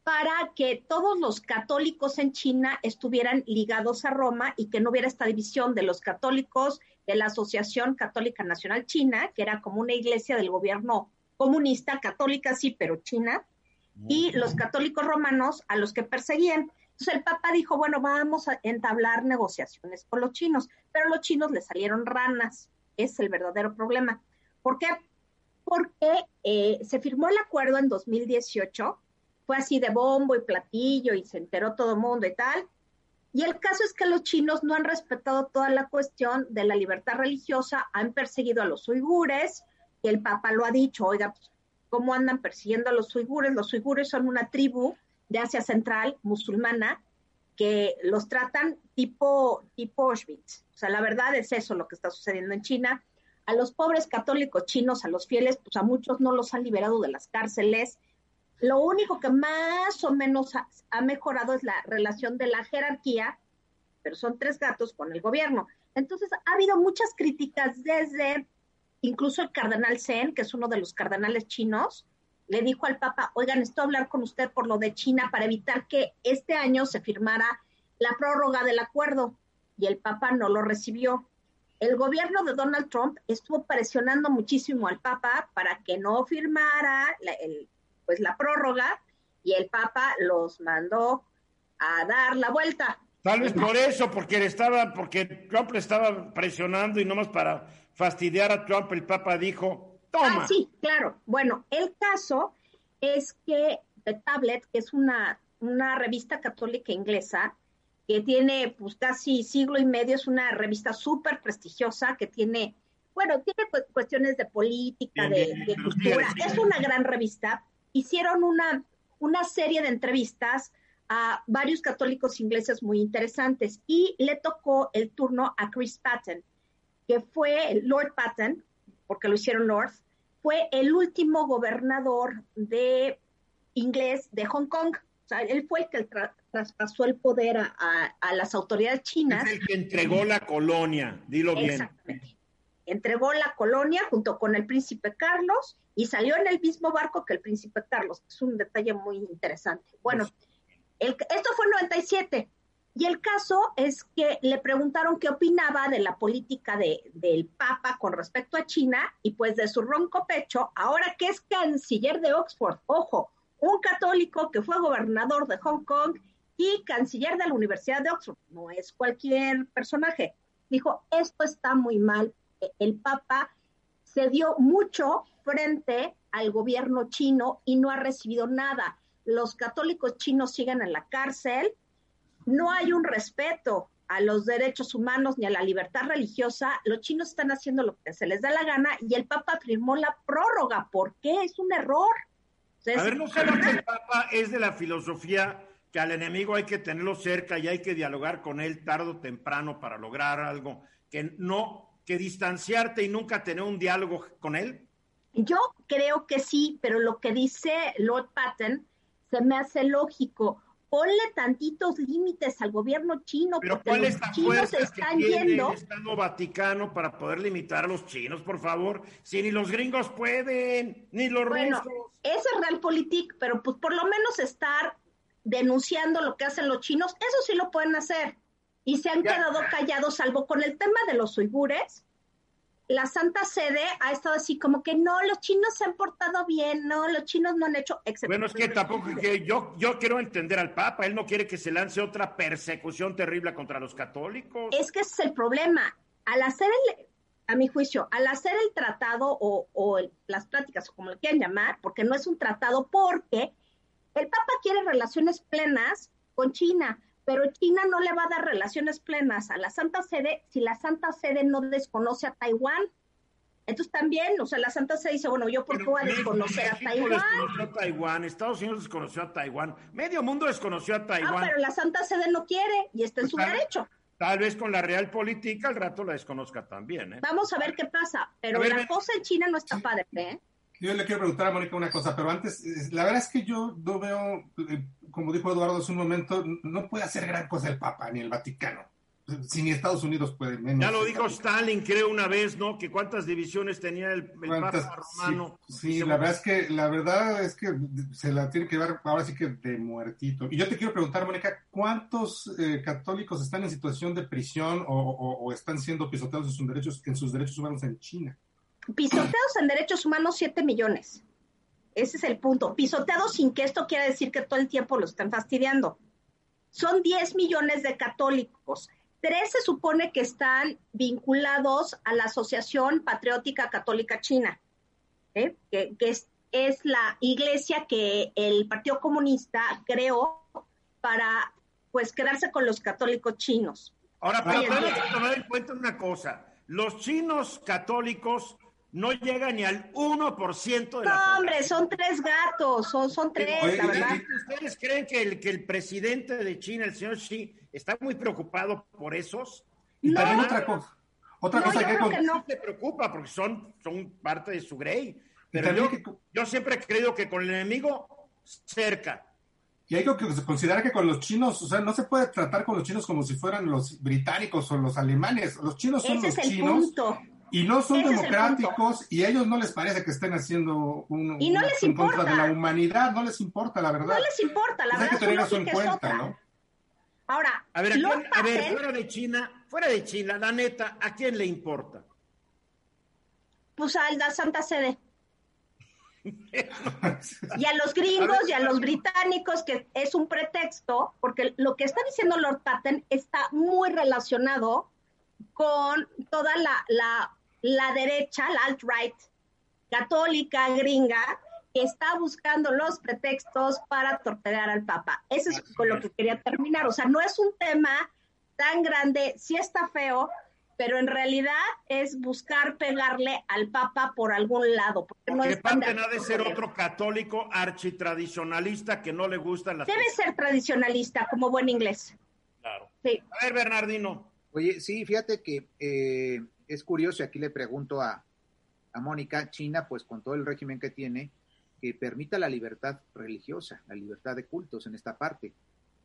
para que todos los católicos en China estuvieran ligados a Roma y que no hubiera esta división de los católicos de la Asociación Católica Nacional China, que era como una iglesia del gobierno comunista, católica sí, pero china, y los católicos romanos a los que perseguían. Entonces el Papa dijo, bueno, vamos a entablar negociaciones con los chinos, pero los chinos le salieron ranas, es el verdadero problema. ¿Por qué? Porque eh, se firmó el acuerdo en 2018 fue así de bombo y platillo y se enteró todo el mundo y tal. Y el caso es que los chinos no han respetado toda la cuestión de la libertad religiosa, han perseguido a los uigures, y el Papa lo ha dicho, oiga, pues, ¿cómo andan persiguiendo a los uigures? Los uigures son una tribu de Asia Central, musulmana, que los tratan tipo, tipo Auschwitz. O sea, la verdad es eso lo que está sucediendo en China. A los pobres católicos chinos, a los fieles, pues a muchos no los han liberado de las cárceles, lo único que más o menos ha, mejorado es la relación de la jerarquía, pero son tres gatos con el gobierno. Entonces, ha habido muchas críticas desde incluso el cardenal Zen, que es uno de los cardenales chinos, le dijo al Papa, oigan, estoy a hablar con usted por lo de China para evitar que este año se firmara la prórroga del acuerdo. Y el Papa no lo recibió. El gobierno de Donald Trump estuvo presionando muchísimo al Papa para que no firmara el, pues la prórroga y el Papa los mandó a dar la vuelta. Tal vez por eso, porque estaba, porque Trump le estaba presionando y nomás para fastidiar a Trump, el Papa dijo, toma. Ah, sí, claro. Bueno, el caso es que The Tablet, que es una, una revista católica inglesa, que tiene pues casi siglo y medio, es una revista súper prestigiosa que tiene, bueno, tiene cuestiones de política, de, de cultura, es una gran revista, hicieron una, una serie de entrevistas a varios católicos ingleses muy interesantes y le tocó el turno a Chris Patton, que fue Lord Patton, porque lo hicieron Lord, fue el último gobernador de inglés de Hong Kong. O sea, él fue el que traspasó el poder a, a, las autoridades chinas. Es el que entregó la colonia, dilo bien. Exactamente. Entregó la colonia junto con el príncipe Carlos y salió en el mismo barco que el príncipe Carlos. Es un detalle muy interesante. Bueno, el, esto fue en 97. Y el caso es que le preguntaron qué opinaba de la política de, del Papa con respecto a China y pues de su ronco pecho, ahora que es canciller de Oxford, ojo, un católico que fue gobernador de Hong Kong y canciller de la Universidad de Oxford, no es cualquier personaje, dijo, esto está muy mal, el Papa se dio mucho frente al gobierno chino y no ha recibido nada. Los católicos chinos siguen en la cárcel, no hay un respeto a los derechos humanos ni a la libertad religiosa. Los chinos están haciendo lo que se les da la gana y el Papa firmó la prórroga. ¿Por qué? Es un error. a ver, no sé que el Papa es de la filosofía que al enemigo hay que tenerlo cerca y hay que dialogar con él tarde o temprano para lograr algo, que no que distanciarte y nunca tener un diálogo con él? Yo creo que sí, pero lo que dice Lord Patton se me hace lógico. Ponle tantitos límites al gobierno chino. Pero ¿cuál es la fuerza están que tiene el Estado Vaticano para poder limitar a los chinos, por favor? Si ni los gringos pueden, ni los bueno, rusos. Ese es Realpolitik, pero pues por lo menos estar denunciando lo que hacen los chinos, eso sí lo pueden hacer y se han quedado callados, salvo con el tema de los uigures. La Santa Sede ha estado así como que no, los chinos se han portado bien, no, los chinos no han hecho, Bueno, es que tampoco que yo, yo quiero entender al Papa, él no quiere que se lance otra persecución terrible contra los católicos. Es que ese es el problema. Al hacer a mi juicio, al hacer el tratado o, o el- las pláticas, o como le quieran llamar, porque no es un tratado, porque el Papa quiere relaciones plenas con China, pero China no le va a dar relaciones plenas a la Santa Sede si la Santa Sede no desconoce a Taiwán. Entonces también, o sea, la Santa Sede dice, bueno, yo por qué voy a desconocer a Taiwán. desconoció a Taiwán, Estados Unidos desconoció a Taiwán, medio mundo desconoció a Ah, Taiwán. pero la Santa Sede no quiere y está en Pues su tal- derecho. Tal vez con la real política al rato la desconozca también. ¿eh? Vamos a ver qué pasa, pero ver, la cosa en China no está padre, ¿eh? Yo le quiero preguntar a Mónica una cosa, pero antes, eh, la verdad es que yo no veo, eh, como dijo Eduardo hace un momento, no puede hacer gran cosa el Papa ni el Vaticano. Si ni Estados Unidos puede, menos. Ya lo dijo. Stalin, creo, una vez, ¿no? Que cuántas divisiones tenía el. Papa romano. Sí, sí, la verdad es que la verdad es que se la tiene que ver ahora sí que de muertito. Y yo te quiero preguntar, Mónica, ¿cuántos eh, católicos están en situación de prisión o, o- o están siendo pisoteados en sus derechos en sus derechos humanos en China? Pisoteados en derechos humanos, 7 millones. Ese es el punto. Pisoteados sin que esto quiera decir que todo el tiempo lo están fastidiando. Son 10 millones de católicos. Tres se supone que están vinculados a la Asociación Patriótica Católica China, ¿eh? que, que es, es la iglesia que el Partido Comunista creó para pues quedarse con los católicos chinos. Ahora, pero tenemos que tomar en cuenta una cosa. Los chinos católicos no llegan ni al 1% de la No, hombre, son tres gatos, son, son tres, Oye, la verdad. ¿Ustedes creen que el, que el presidente de China, el señor Xi, está muy preocupado por esos? Y No. también otra cosa, otra No, cosa yo que, creo con- que no. se preocupa porque son, son parte de su grey. Pero también yo, que- yo siempre he creído que con el enemigo cerca. Y hay que considerar que con los chinos, o sea, no se puede tratar con los chinos como si fueran los británicos o los alemanes. Los chinos son Ese los es el chinos punto. Y no son Ese democráticos y a ellos no les parece que estén haciendo un, Y no un les en contra importa. de la humanidad, no les importa, la verdad. No les importa, la Pues hay verdad que tener eso en cuenta. ¿no? Ahora, A ver, ¿a, Lord quién- a ver, Patten- fuera de China, fuera de China, la neta, ¿a quién le importa? pues a la Santa Sede. Y a los gringos y a los británicos, que es un pretexto, porque lo que está diciendo Lord Patten está muy relacionado con toda la, la, la derecha, la alt-right católica gringa, que está buscando los pretextos para torpedear al Papa. Eso es con lo que quería terminar. O sea, no es un tema tan grande, sí está feo, pero en realidad es buscar pegarle al Papa por algún lado. Porque no Porque Patten ha de ser otro católico architradicionalista que no le gustan las Debe ser tradicionalista, como buen inglés. Claro. Sí. A ver, Bernardino. Oye, sí, fíjate que eh, es curioso, y aquí le pregunto a, a Mónica, China, pues con todo el régimen que tiene, que permita la libertad religiosa, la libertad de cultos en esta parte.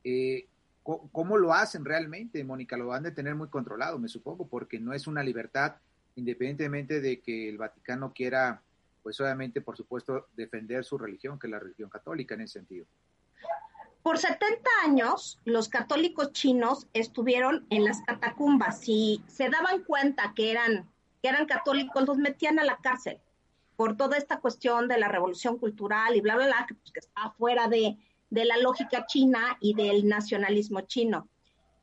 Eh, ¿Cómo lo hacen realmente, Mónica? Lo han de tener muy controlado, me supongo, porque no es una libertad, independientemente de que el Vaticano quiera, pues obviamente, por supuesto, defender su religión, que es la religión católica en ese sentido. Por 70 años, los católicos chinos estuvieron en las catacumbas. Si se daban cuenta que eran, que eran católicos, los metían a la cárcel por toda esta cuestión de la revolución cultural y bla, bla, bla, que, pues, está fuera de, de la lógica china y del nacionalismo chino.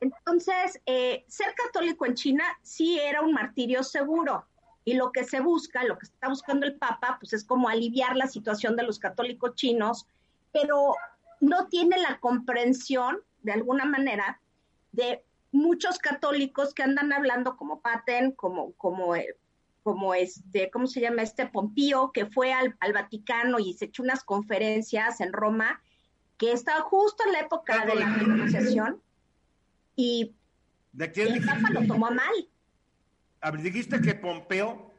Entonces, eh, ser católico en China sí era un martirio seguro. Y lo que se busca, lo que está buscando el Papa, pues es como aliviar la situación de los católicos chinos, pero no tiene la comprensión, de alguna manera, de muchos católicos que andan hablando como Paten, como, como, eh, como este, ¿cómo se llama? Este Pompío, que fue al, al Vaticano y se echó unas conferencias en Roma, que estaba justo en la época de la colonización, y ¿De quién el? Papa lo tomó mal. Dijiste que Pompeo.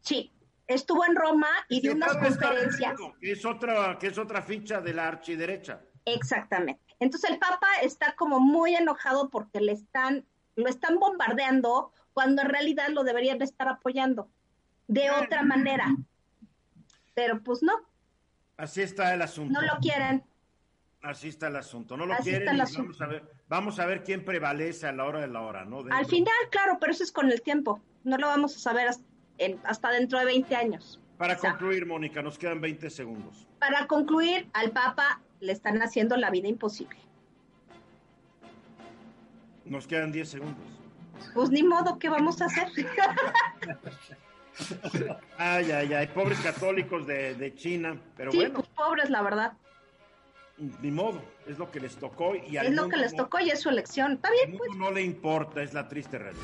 Sí, estuvo en Roma y dio unas conferencias. Que es otra, que es otra ficha de la archiderecha. Exactamente. Entonces el Papa está como muy enojado porque le están, lo están bombardeando cuando en realidad lo deberían de estar apoyando de otra manera. Pero pues no, Así está el asunto. no lo quieren. Así está el asunto. No lo Así quieren. y vamos a ver, vamos a ver quién prevalece a la hora de la hora, ¿no? Al final, claro, pero eso es con el tiempo. No lo vamos a saber hasta, en- hasta dentro de 20 años. Para O sea, concluir, Mónica, nos quedan 20 segundos. para concluir, al Papa le están haciendo la vida imposible. Nos quedan 10 segundos. Pues ni modo, ¿qué vamos a hacer? ay, ay, ay, pobres católicos de, de China, pero sí, bueno. pues pobres, la verdad. Ni modo, es lo que les tocó y es lo que les tocó y es su elección. Está bien, pues. No le importa, es la triste realidad.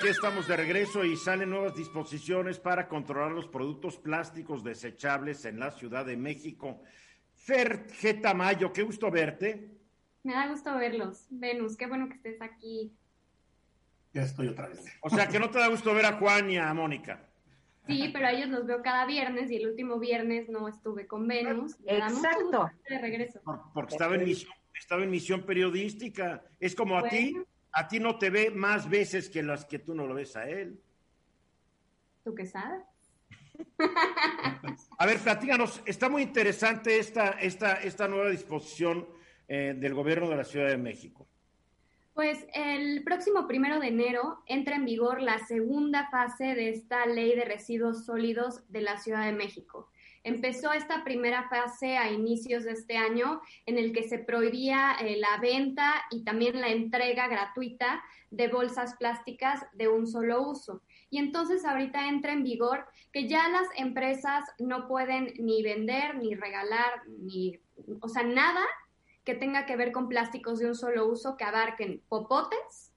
Aquí estamos de regreso y salen nuevas disposiciones para controlar los productos plásticos desechables en la Ciudad de México. Fer G. Tamayo, qué gusto verte. Me da gusto verlos. Venus, qué bueno que estés aquí. Ya estoy otra vez. O sea, que no te da gusto ver a Juan y a Mónica. Sí, pero a ellos los veo cada viernes y el último viernes no estuve con Venus. Exacto. De regreso. porque estaba en misión, estaba en misión periodística. Es como a ti, a ti no te ve más veces que las que tú no lo ves a él. ¿Tú qué sabes? A ver, platíganos, está muy interesante esta, esta, esta nueva disposición eh, del gobierno de la Ciudad de México. Pues el próximo primero de enero entra en vigor la segunda fase de esta ley de residuos sólidos de la Ciudad de México. Empezó esta primera fase a inicios de este año en el que se prohibía eh, la venta y también la entrega gratuita de bolsas plásticas de un solo uso. Y entonces ahorita entra en vigor que ya las empresas no pueden ni vender, ni regalar, ni, o sea, nada que tenga que ver con plásticos de un solo uso que abarquen popotes,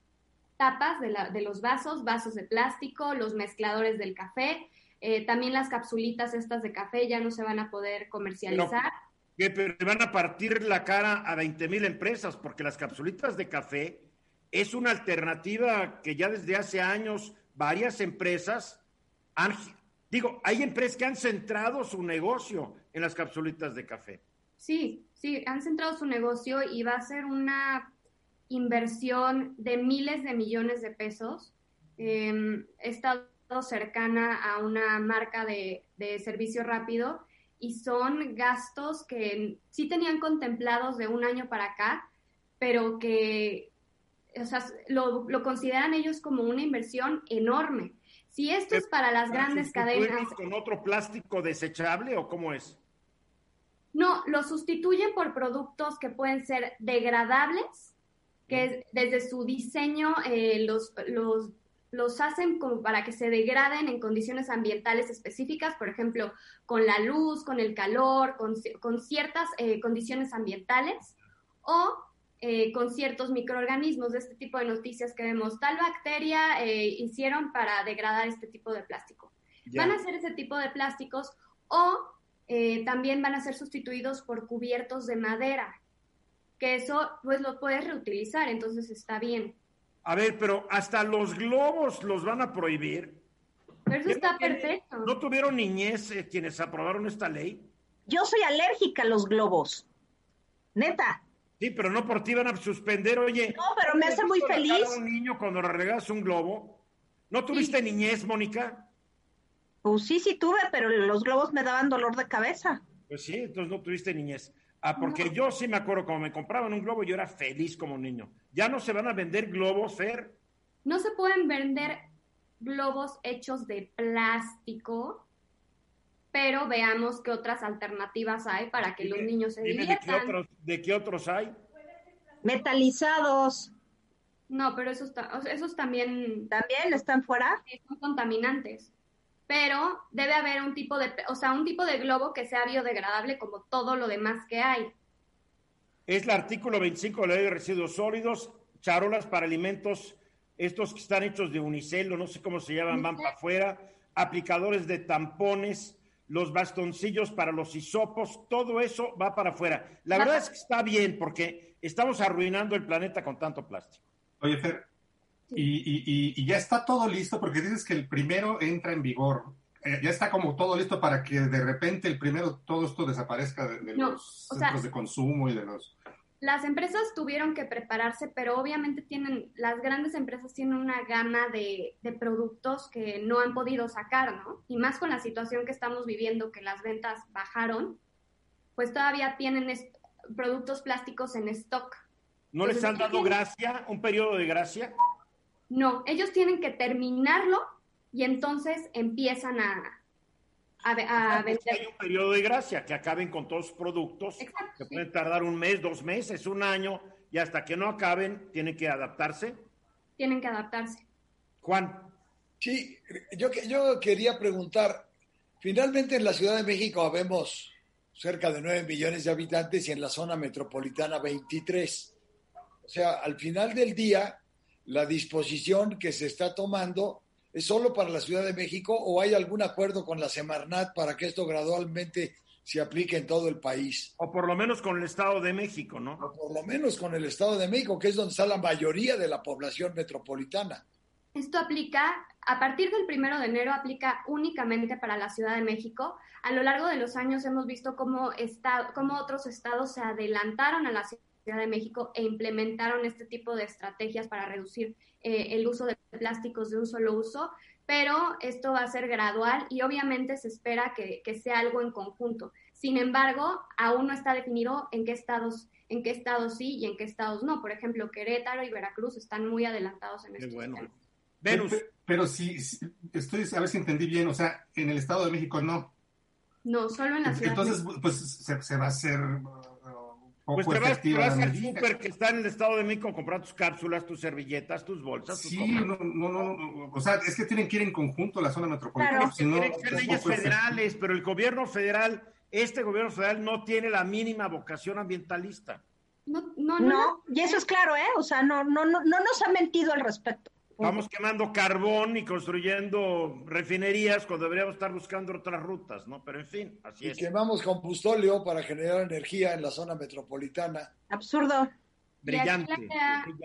tapas de, la, de los vasos, vasos de plástico, los mezcladores del café, eh, también las capsulitas estas de café ya no se van a poder comercializar. Pero, pero van a partir la cara a 20 mil empresas porque las capsulitas de café es una alternativa que ya desde hace años varias empresas han, digo, hay empresas que han centrado su negocio en las capsulitas de café. Sí, sí, han centrado su negocio y va a ser una inversión de miles de millones de pesos. Eh, he estado cercana a una marca de, de, servicio rápido y son gastos que sí tenían contemplados de un año para acá, pero que o sea, lo, lo, consideran ellos como una inversión enorme. Si esto es para las grandes cadenas. ¿Con otro plástico desechable o cómo es? No, lo sustituyen por productos que pueden ser degradables, que es, desde su diseño eh, los, los, los hacen como para que se degraden en condiciones ambientales específicas, por ejemplo, con la luz, con el calor, con, con ciertas eh, condiciones ambientales, o eh, con ciertos microorganismos de este tipo de noticias que vemos. Tal bacteria eh, hicieron para degradar este tipo de plástico. Van a ser ese tipo de plásticos o eh, también van a ser sustituidos por cubiertos de madera, que eso pues lo puedes reutilizar, entonces está bien. A ver, pero hasta los globos los van a prohibir. Pero eso está no perfecto. ¿No tuvieron niñez eh, quienes aprobaron esta ley? Yo soy alérgica a los globos. Neta. Sí, pero no por ti van a suspender, oye. No, pero me hace muy feliz. A un niño cuando le regalas un globo. ¿No tuviste sí. niñez, Mónica? Pues sí, sí tuve, pero los globos me daban dolor de cabeza. Pues sí, entonces no tuviste niñez. Ah, porque no. yo sí me acuerdo, cuando me compraban un globo, yo era feliz como niño. ¿Ya no se van a vender globos, Fer? No se pueden vender globos hechos de plástico, pero veamos qué otras alternativas hay para que los niños se diviertan. ¿De qué, otros, ¿De qué otros hay? Metalizados. No, pero esos, esos también... ¿También están fuera? Son contaminantes. Pero debe haber un tipo de, o sea, un tipo de globo que sea biodegradable como todo lo demás que hay. Es el artículo 25 de la ley de residuos sólidos, charolas para alimentos, estos que están hechos de unicel, o no sé cómo se llaman, van para afuera, aplicadores de tampones, los bastoncillos para los hisopos, todo eso va para afuera. La verdad es que está bien porque estamos arruinando el planeta con tanto plástico. Oye, Fer, y, y, y, ya está todo listo porque dices que el primero entra en vigor. Eh, ya está como todo listo para que de repente el primero todo esto desaparezca de, de no, los centros sea, de consumo y de los... Las empresas tuvieron que prepararse, pero obviamente tienen, las grandes empresas tienen una gama de, de productos que no han podido sacar, ¿no? Y más con la situación que estamos viviendo, que las ventas bajaron, pues todavía tienen productos plásticos en stock. ¿No Entonces, les han dado gracia, un periodo de gracia? No, ellos tienen que terminarlo y entonces empiezan a, a, vender. Hay un periodo de gracia, que acaben con todos los productos, que pueden tardar un mes, dos meses, un año, y hasta que no acaben, tienen que adaptarse. Tienen que adaptarse. Juan. Sí, yo, yo quería preguntar, finalmente en la Ciudad de México habemos cerca de 9 millones de habitantes y en la zona metropolitana 23. O sea, al final del día, la disposición que se está tomando es solo para la Ciudad de México o hay algún acuerdo con la Semarnat para que esto gradualmente se aplique en todo el país? O por lo menos con el Estado de México, ¿no? O por lo menos con el Estado de México, que es donde está la mayoría de la población metropolitana. Esto aplica, a partir del primero de enero, aplica únicamente para la Ciudad de México. A lo largo de los años hemos visto cómo, cómo otros estados se adelantaron a la Ciudad de México e implementaron este tipo de estrategias para reducir eh, el uso de plásticos de un solo uso, pero esto va a ser gradual y obviamente se espera que, sea algo en conjunto. Sin embargo, aún no está definido en qué estados en qué estados sí y en qué estados no. Por ejemplo, Querétaro y Veracruz están muy adelantados en esto. Bueno. Pero, pero si, estoy a ver si entendí bien, o sea, en el Estado de México no. No, solo en la ciudad. Entonces, pues se, va a hacer pues te vas, te vas al súper que está en el Estado de México a comprar tus cápsulas, tus servilletas, tus bolsas. Sí, no, no, no, o sea, es que tienen que ir en conjunto la zona metropolitana. Claro, tienen que ser leyes federales, pero el gobierno federal, este gobierno federal no tiene la mínima vocación ambientalista. No, no, no, no. y eso es claro, ¿eh? O sea, no, no, no, no nos ha mentido al respecto. Vamos quemando carbón y construyendo refinerías cuando deberíamos estar buscando otras rutas, ¿no? Pero en fin, así es. Y quemamos combustóleo para generar energía en la zona metropolitana. Absurdo. Brillante,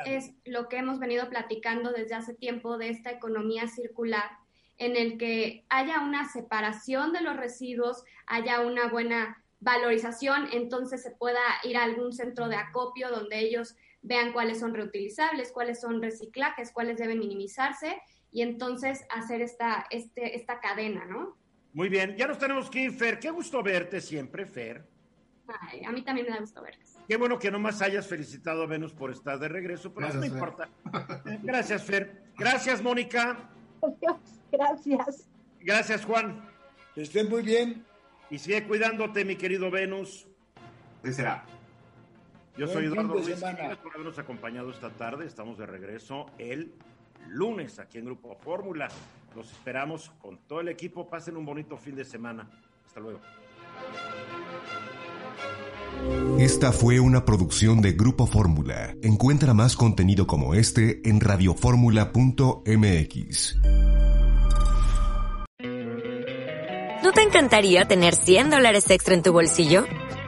Es lo que hemos venido platicando desde hace tiempo de esta economía circular, en el que haya una separación de los residuos, haya una buena valorización, entonces se pueda ir a algún centro de acopio donde ellos vean cuáles son reutilizables, cuáles son reciclajes, cuáles deben minimizarse y entonces hacer esta, este, esta cadena, ¿no? Muy bien, ya nos tenemos que ir, Fer. Qué gusto verte siempre, Fer. a mí también me da gusto verte. Qué bueno que nomás hayas felicitado a Venus por estar de regreso, pero no importa. Gracias, Fer. Gracias, Mónica. Gracias. Gracias, Juan. Que estén muy bien. Y sigue cuidándote, mi querido Venus. ¿Qué será? Yo soy Eduardo. Gracias por habernos acompañado esta tarde. Estamos de regreso el lunes aquí en Grupo Fórmula. Los esperamos con todo el equipo. Pasen un bonito fin de semana. Hasta luego. Esta fue una producción de Grupo Fórmula. Encuentra más contenido como este en radioformula.mx. ¿No te encantaría tener 100 dólares extra en tu bolsillo?